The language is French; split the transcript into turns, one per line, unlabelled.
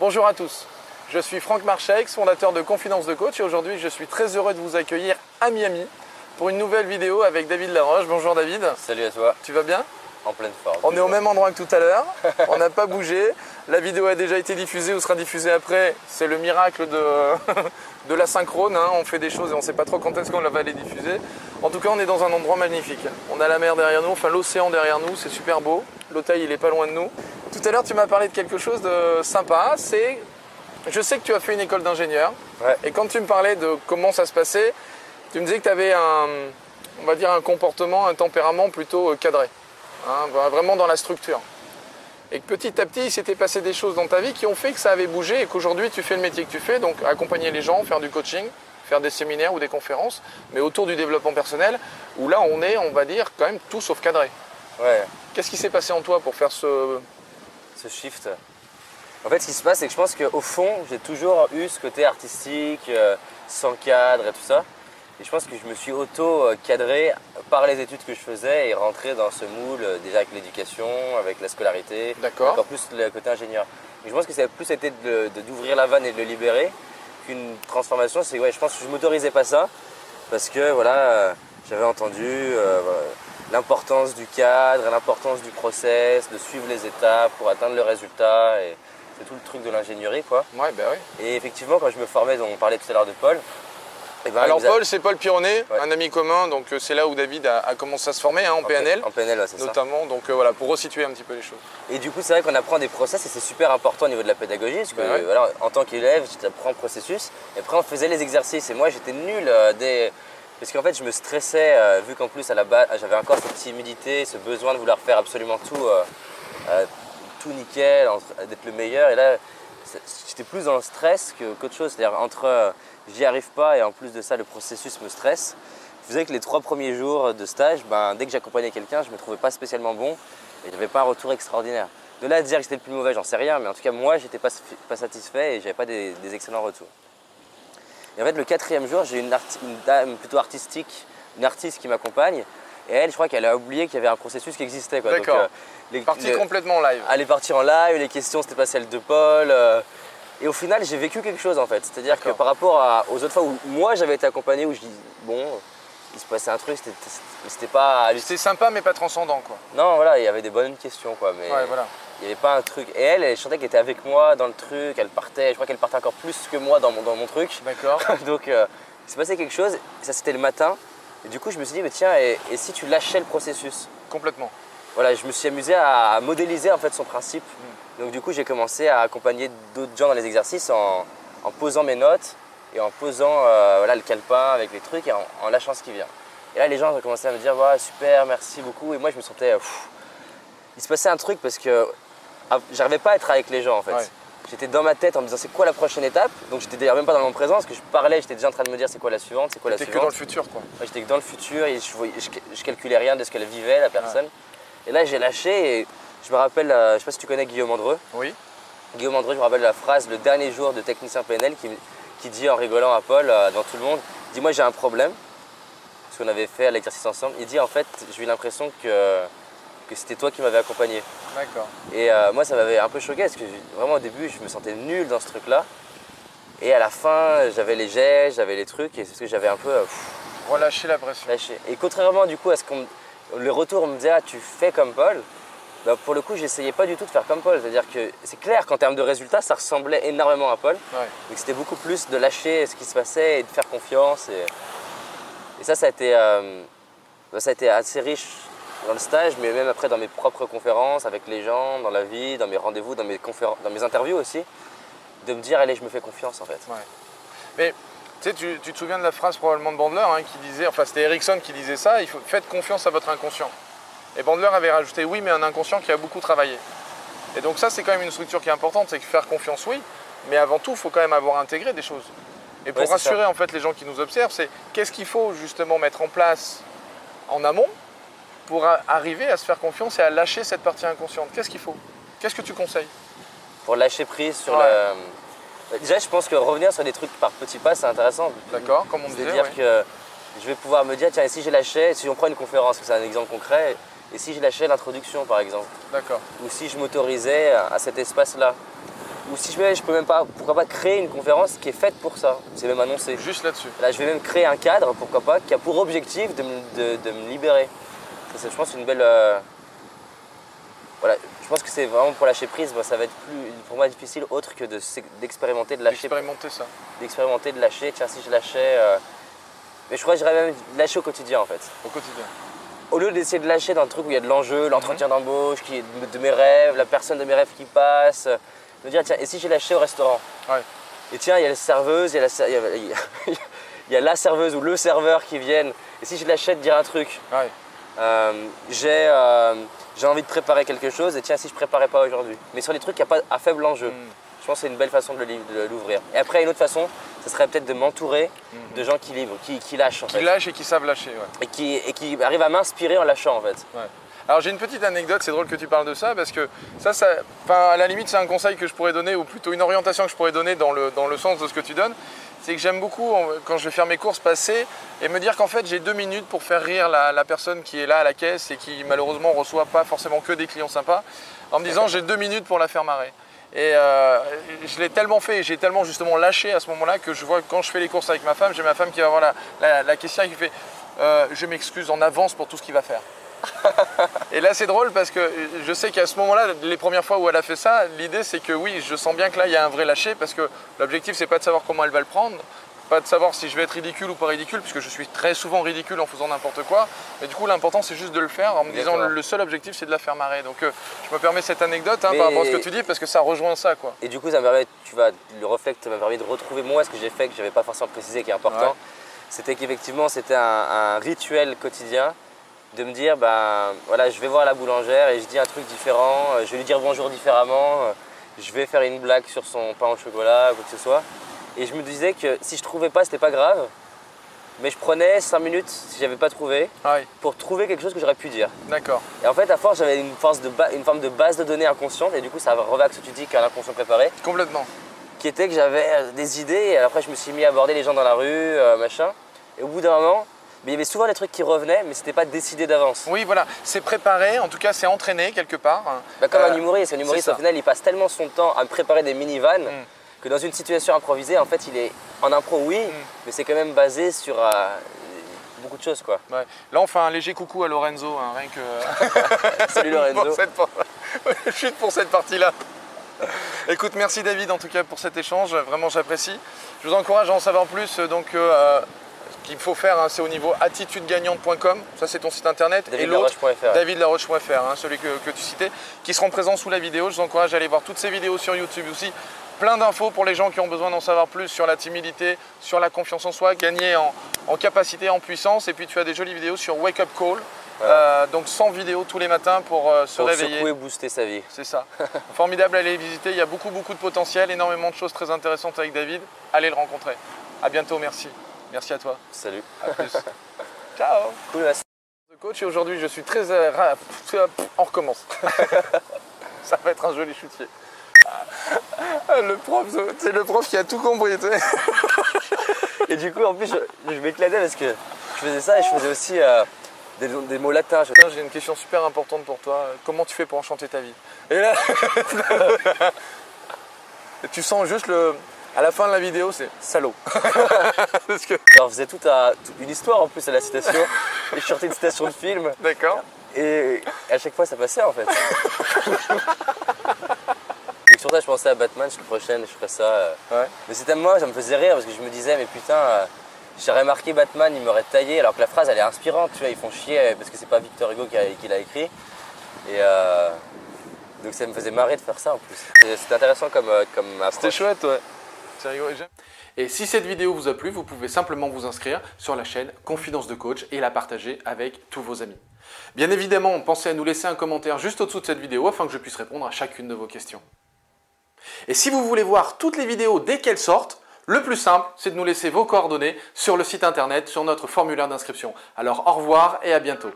Bonjour à tous, je suis Franck Marchex, fondateur de Confidence de Coach et aujourd'hui je suis très heureux de vous accueillir à Miami pour une nouvelle vidéo avec David Laroche. Bonjour David.
Salut à toi.
Tu vas bien?
En pleine forme.
On est au même endroit que tout à l'heure, on n'a pas bougé. La vidéo a déjà été diffusée ou sera diffusée après. C'est le miracle de, de la synchrone. Hein. On fait des choses et on ne sait pas trop quand est-ce qu'on va les diffuser. En tout cas, on est dans un endroit magnifique. On a la mer derrière nous, enfin l'océan derrière nous, c'est super beau. L'hôtel, il est pas loin de nous. Tout à l'heure, tu m'as parlé de quelque chose de sympa. C'est, je sais que tu as fait une école d'ingénieur.
Ouais.
Et quand tu me parlais de comment ça se passait, tu me disais que tu avais un, on va dire un comportement, un tempérament plutôt cadré. Hein, vraiment dans la structure. Et que petit à petit, il s'était passé des choses dans ta vie qui ont fait que ça avait bougé et qu'aujourd'hui, tu fais le métier que tu fais, donc accompagner les gens, faire du coaching, faire des séminaires ou des conférences, mais autour du développement personnel, où là, on est, on va dire, quand même tout sauf cadré.
Ouais,
Qu'est-ce qui s'est passé en toi pour faire ce...
ce shift. En fait, ce qui se passe, c'est que je pense qu'au fond, j'ai toujours eu ce côté artistique, euh, sans cadre et tout ça. Et je pense que je me suis auto-cadré par les études que je faisais et rentré dans ce moule, euh, déjà avec l'éducation, avec la scolarité, encore plus le côté ingénieur. Et je pense que ça a plus été d'ouvrir la vanne et de le libérer qu'une transformation. C'est ouais, je pense que je m'autorisais pas ça parce que voilà, euh, j'avais entendu euh, voilà, l'importance du cadre, l'importance du process, de suivre les étapes pour atteindre le résultat. Et c'est tout le truc de l'ingénierie, quoi.
Ouais, ben oui.
Et effectivement, quand je me formais, on parlait tout à l'heure de Paul. eh ben,
Alors
a-
Paul, c'est Paul Pironnet,
Ouais.
un ami commun, donc euh, c'est là où David a, a commencé à se former, hein, en
en
PNL,
En PNL, ouais, c'est ça.
notamment. Donc euh, voilà, pour resituer un petit peu les choses.
Et du coup, c'est vrai qu'on apprend des process et c'est super important au niveau de la pédagogie. Parce que
Bah ouais.
voilà, en tant qu'élève, tu apprends le processus. Et après, on faisait les exercices. Et moi, j'étais nul euh, des. Parce qu'en fait, je me stressais, euh, vu qu'en plus, à la base, j'avais encore cette timidité, ce besoin de vouloir faire absolument tout, euh, euh, tout nickel, d'être le meilleur. Et là, j'étais plus dans le stress qu'autre chose. C'est-à-dire, entre j'y arrive pas et en plus de ça, le processus me stresse. faisait que les trois premiers jours de stage, ben, dès que j'accompagnais quelqu'un, je me trouvais pas spécialement bon et j'avais pas un retour extraordinaire. De là à dire que j'étais le plus mauvais, j'en sais rien, mais en tout cas, moi, j'étais pas, pas satisfait et j'avais pas des excellents retours. Et en fait, le quatrième jour, j'ai une, dame plutôt artistique, une artiste qui m'accompagne. Et elle, je crois qu'elle a oublié qu'il y avait un processus qui existait.
D'accord.
les-
Parti
le-
complètement live.
elle est partie en live, les questions c'était pas celles de Paul. euh, et au final, j'ai vécu quelque chose en fait. C'est-à-dire que par rapport à- aux autres fois où moi j'avais été accompagné, où je dis bon, il se passait un truc, c'était- c'était pas.
C'était sympa mais pas transcendant quoi.
Non, voilà, il y avait des bonnes questions quoi, mais
Ouais, voilà.
Il n'y avait pas un truc. Et elle, elle chantait qu'elle était avec moi dans le truc, elle partait, je crois qu'elle partait encore plus que moi dans mon, dans mon truc.
D'accord.
Donc euh, il s'est passé quelque chose, ça c'était le matin. Et du coup, je me suis dit, mais tiens, et- et si tu lâchais le processus?
Complètement.
voilà, je me suis amusé à modéliser en fait son principe. Donc du coup, j'ai commencé à accompagner d'autres gens dans les exercices en, en posant mes notes et en posant euh, voilà, le calepin avec les trucs et en, en lâchant ce qui vient. Et là, les gens ont commencé à me dire ouais, super, merci beaucoup. Et moi, je me sentais. pff, il se passait un truc parce que j'arrivais pas à être avec les gens en fait.
Ouais.
J'étais dans ma tête en me disant c'est quoi la prochaine étape? Donc j'étais d'ailleurs même pas dans mon présent parce que je parlais, j'étais déjà en train de me dire c'est quoi la suivante, c'est quoi la
T'es que
suivante.
dans le futur quoi.
Ouais, J'étais que dans le futur et je, voyais- je, je calculais rien de ce qu'elle vivait, la personne. Et là, j'ai lâché et je me rappelle, euh, je sais pas si tu connais Guillaume Andreux.
Oui.
Guillaume Andreux, je me rappelle la phrase le dernier jour de technicien PNL qui, qui dit en rigolant à Paul euh, devant tout le monde Dis-moi, j'ai un problème. Parce qu'on avait fait l'exercice ensemble. Il dit En fait, j'ai eu l'impression que, que c'était toi qui m'avais accompagné.
D'accord.
Et euh, moi, ça m'avait un peu choqué parce que vraiment au début, je me sentais nul dans ce truc-là. Et à la fin, j'avais les gestes, j'avais les trucs et c'est parce que j'avais un peu. euh, pff,
Relâcher la pression.
lâché. Et contrairement du coup à ce qu'on le retour me disait ah tu fais comme Paul, bah, pour le coup j'essayais pas du tout de faire comme Paul. C'est-à-dire que c'est clair qu'en termes de résultats ça ressemblait énormément à Paul,
Ouais.
mais c'était beaucoup plus de lâcher ce qui se passait et de faire confiance. Et, et ça ça a été euh, bah, ça a été assez riche dans le stage, mais même après dans mes propres conférences avec les gens, dans la vie, dans mes rendez-vous, dans mes conférences, dans mes interviews aussi, de me dire allez je me fais confiance en fait.
Ouais. Mais tu sais, tu, tu te souviens de la phrase probablement de Bandler hein, qui disait, enfin c'était Erickson qui disait ça, il faut faites confiance à votre inconscient. Et Bandler avait rajouté oui, mais un inconscient qui a beaucoup travaillé. Et donc ça c'est quand même une structure qui est importante, c'est que faire confiance oui, mais avant tout il faut quand même avoir intégré des choses. Et pour
Ouais,
rassurer
ça.
en fait les gens qui nous observent, c'est qu'est-ce qu'il faut justement mettre en place en amont pour arriver à se faire confiance et à lâcher cette partie inconsciente. Qu'est-ce qu'il faut? Qu'est-ce que tu conseilles?
Pour lâcher prise sur
Ouais.
le. Déjà, je pense que revenir sur des trucs par petits pas, c'est intéressant.
D'accord, comme on disait.
C'est-à-dire
ouais.
que je vais pouvoir me dire, tiens, et si je lâchais, si on prend une conférence, c'est un exemple concret, et si je lâchais l'introduction par exemple,
D'accord.
ou si je m'autorisais à cet espace-là. ou si je, je peux même pas, pourquoi pas créer une conférence qui est faite pour ça. C'est même annoncé.
Juste là-dessus.
Là, je vais même créer un cadre, pourquoi pas, qui a pour objectif de me, de- de me libérer. Je pense, une belle. euh, Voilà, je pense que c'est vraiment pour lâcher prise, bah, ça va être plus, pour moi difficile autre que de d'expérimenter, de lâcher,
Expérimenter ça.
d'expérimenter, de lâcher. Tiens, si je lâchais, euh, mais je crois que j'irais même lâcher au quotidien en fait.
Au quotidien.
Au lieu d'essayer de lâcher dans le truc où il y a de l'enjeu, l'entretien d'embauche, qui est de, de mes rêves, la personne de mes rêves qui passe, euh, me dire tiens, et si j'ai lâché au restaurant
Ouais.
Et tiens, il y a la serveuse, il y a la, ser- il y a- il y a- il y a la serveuse ou le serveur qui viennent. Et si je lâchais de dire un truc,
Ouais.
Euh, j'ai euh, j'ai envie de préparer quelque chose, et tiens, si je préparais pas aujourd'hui. Mais sur les trucs qui a pas à faible enjeu.
Mm.
Je pense que c'est une belle façon de l'ouvrir. Et après, une autre façon, ce serait peut-être de m'entourer de gens qui livrent, qui, qui lâchent en
Qui
fait.
lâchent et qui savent lâcher. Ouais.
Et qui, et qui arrivent à m'inspirer en lâchant en fait.
Alors j'ai une petite anecdote, c'est drôle que tu parles de ça parce que ça, ça à la limite c'est un conseil que je pourrais donner ou plutôt une orientation que je pourrais donner dans le, dans le sens de ce que tu donnes. C'est que j'aime beaucoup quand je vais faire mes courses passer et me dire qu'en fait j'ai deux minutes pour faire rire la, personne qui est là à la caisse et qui malheureusement reçoit pas forcément que des clients sympas en me disant j'ai deux minutes pour la faire marrer. Et euh, je l'ai tellement fait j'ai tellement justement lâché à ce moment-là que je vois que quand je fais les courses avec ma femme, j'ai ma femme qui va voir la, la, la caissière qui fait euh, je m'excuse en avance pour tout ce qu'il va faire. Et là, c'est drôle parce que je sais qu'à ce moment-là, les premières fois où elle a fait ça, l'idée c'est que oui, je sens bien que là, il y a un vrai lâcher parce que l'objectif, c'est pas de savoir comment elle va le prendre, pas de savoir si je vais être ridicule ou pas ridicule, puisque je suis très souvent ridicule en faisant n'importe quoi. Mais du coup, l'important, c'est juste de le faire en me disant le seul objectif, c'est de la faire marrer. Donc, euh, je me permets cette anecdote hein, par rapport à ce que tu dis parce que ça rejoint ça, quoi.
Et du coup, ça me permet, tu vois, le reflect m'a permis de retrouver moi ce que j'ai fait que j'avais pas forcément précisé qui est important.
Ouais.
C'était qu'effectivement, c'était un, un rituel quotidien de me dire, ben voilà, je vais voir la boulangère et je dis un truc différent, euh, je vais lui dire bonjour différemment, euh, je vais faire une blague sur son pain au chocolat, quoi que ce soit. Et je me disais que si je trouvais pas, c'était pas grave, mais je prenais 5 minutes si j'avais pas trouvé
Ouais,
pour trouver quelque chose que j'aurais pu dire.
d'accord.
Et en fait, à force, j'avais une, force de une forme de base de données inconsciente, et du coup, ça revient à ce que tu dis qu'un inconscient préparé,
Complètement.
qui était que j'avais euh, des idées, et après, je me suis mis à aborder les gens dans la rue, euh, machin. Et au bout d'un moment, mais il y avait souvent des trucs qui revenaient, mais c'était pas décidé d'avance.
Oui, voilà, c'est préparé, en tout cas, c'est entraîné quelque part.
Bah, comme
Euh,
un humoriste, un humoriste au final, il passe tellement son temps à préparer des mini-vannes
Mm.
que dans une situation improvisée, en fait, il est en impro, oui,
Mm.
mais c'est quand même basé sur euh, beaucoup de choses, quoi.
Ouais. Là, on fait un léger coucou à Lorenzo, hein, rien que.
Salut
pour
Lorenzo.
cette par- Chute pour cette partie-là. Écoute, merci David en tout cas pour cet échange, vraiment j'apprécie. Je vous encourage à en savoir plus, donc euh, qu'il faut faire, hein, c'est au niveau attitudegagnante.com, ça c'est ton site internet, et l'autre
davidlaroche.fr.
hein, celui que, que tu citais, qui seront présents sous la vidéo. Je vous encourage à aller voir toutes ces vidéos sur YouTube aussi. Plein d'infos pour les gens qui ont besoin d'en savoir plus sur la timidité, sur la confiance en soi, gagner en, en capacité, en puissance. Et puis tu as des jolies vidéos sur Wake Up Call, Euh, donc 100 vidéos tous les matins pour euh, se
Pour
réveiller.
secouer, booster sa vie.
C'est ça. Formidable, allez les visiter. Il y a beaucoup, beaucoup de potentiel, énormément de choses très intéressantes avec David. Allez le rencontrer. À bientôt, merci. Merci à toi.
Salut.
À plus. Ciao.
Cool.
Coach, et aujourd'hui, je suis très. euh, On recommence. Ça va être un joli chutier. Ah, Le prof, c'est le prof qui a tout compris.
Et du coup, en plus, je, je m'éclatais parce que je faisais ça et je faisais aussi euh, des, des mots latins.
J'ai une question super importante pour toi. Comment tu fais pour enchanter ta vie? Et là, tu sens juste le. À la fin de la vidéo, c'est salaud. Parce que.
Alors, je faisais toute, un- toute une histoire en plus à la citation. Et je sortais une citation de film.
D'accord.
Et à chaque fois, ça passait en fait. Et sur ça, je pensais à Batman, je suis prochaine, je ferais ça. euh.
Ouais.
Mais c'était moi, ça me faisait rire parce que je me disais, mais putain, euh, j'aurais marqué Batman, il m'aurait taillé, alors que la phrase elle est inspirante, tu vois, ils font chier parce que c'est pas Victor Hugo qui, l'a écrit. Et euh, donc ça me faisait marrer de faire ça en plus. C'était intéressant comme, euh, comme
C'était chouette, ouais. Et si cette vidéo vous a plu, vous pouvez simplement vous inscrire sur la chaîne Confidence de Coach et la partager avec tous vos amis. Bien évidemment, pensez à nous laisser un commentaire juste au-dessous de cette vidéo afin que je puisse répondre à chacune de vos questions. Et si vous voulez voir toutes les vidéos dès qu'elles sortent, le plus simple, c'est de nous laisser vos coordonnées sur le site internet, sur notre formulaire d'inscription. Alors au revoir et à bientôt.